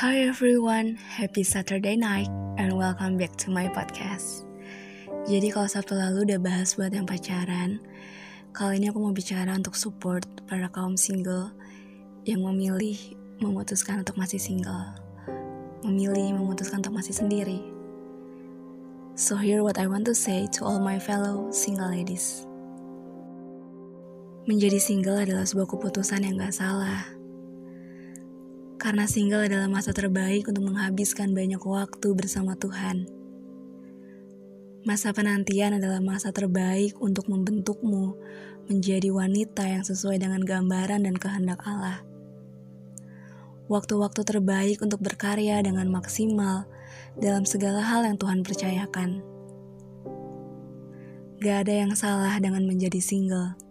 Hi everyone, happy Saturday night and welcome back to my podcast. Jadi kalau Sabtu lalu udah bahas buat yang pacaran, kali ini aku mau bicara untuk support para kaum single yang memilih memutuskan untuk masih single, memilih memutuskan untuk masih sendiri. So here what I want to say to all my fellow single ladies. Menjadi single adalah sebuah keputusan yang gak salah karena single adalah masa terbaik untuk menghabiskan banyak waktu bersama Tuhan. Masa penantian adalah masa terbaik untuk membentukmu menjadi wanita yang sesuai dengan gambaran dan kehendak Allah. Waktu-waktu terbaik untuk berkarya dengan maksimal dalam segala hal yang Tuhan percayakan. Gak ada yang salah dengan menjadi single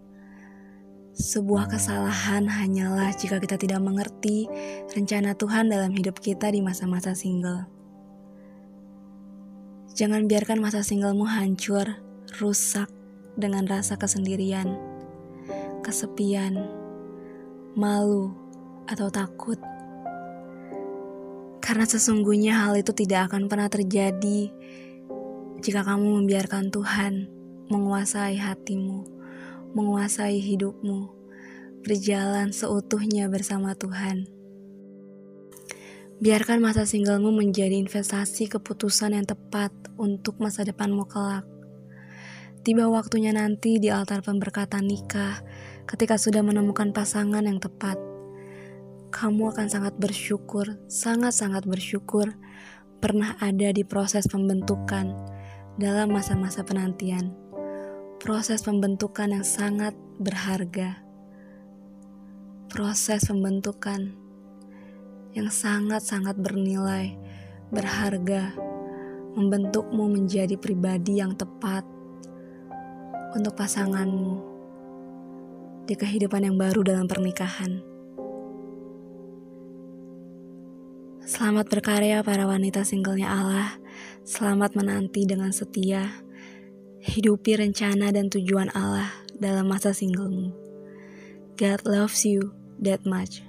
sebuah kesalahan hanyalah jika kita tidak mengerti rencana Tuhan dalam hidup kita di masa-masa single. Jangan biarkan masa singlemu hancur, rusak dengan rasa kesendirian, kesepian, malu, atau takut. Karena sesungguhnya hal itu tidak akan pernah terjadi jika kamu membiarkan Tuhan menguasai hatimu menguasai hidupmu, berjalan seutuhnya bersama Tuhan. Biarkan masa singlemu menjadi investasi keputusan yang tepat untuk masa depanmu kelak. Tiba waktunya nanti di altar pemberkatan nikah, ketika sudah menemukan pasangan yang tepat, kamu akan sangat bersyukur, sangat-sangat bersyukur pernah ada di proses pembentukan dalam masa-masa penantian proses pembentukan yang sangat berharga. Proses pembentukan yang sangat-sangat bernilai, berharga, membentukmu menjadi pribadi yang tepat untuk pasanganmu di kehidupan yang baru dalam pernikahan. Selamat berkarya para wanita singlenya Allah. Selamat menanti dengan setia Hidupi rencana dan tujuan Allah dalam masa singlemu. God loves you that much.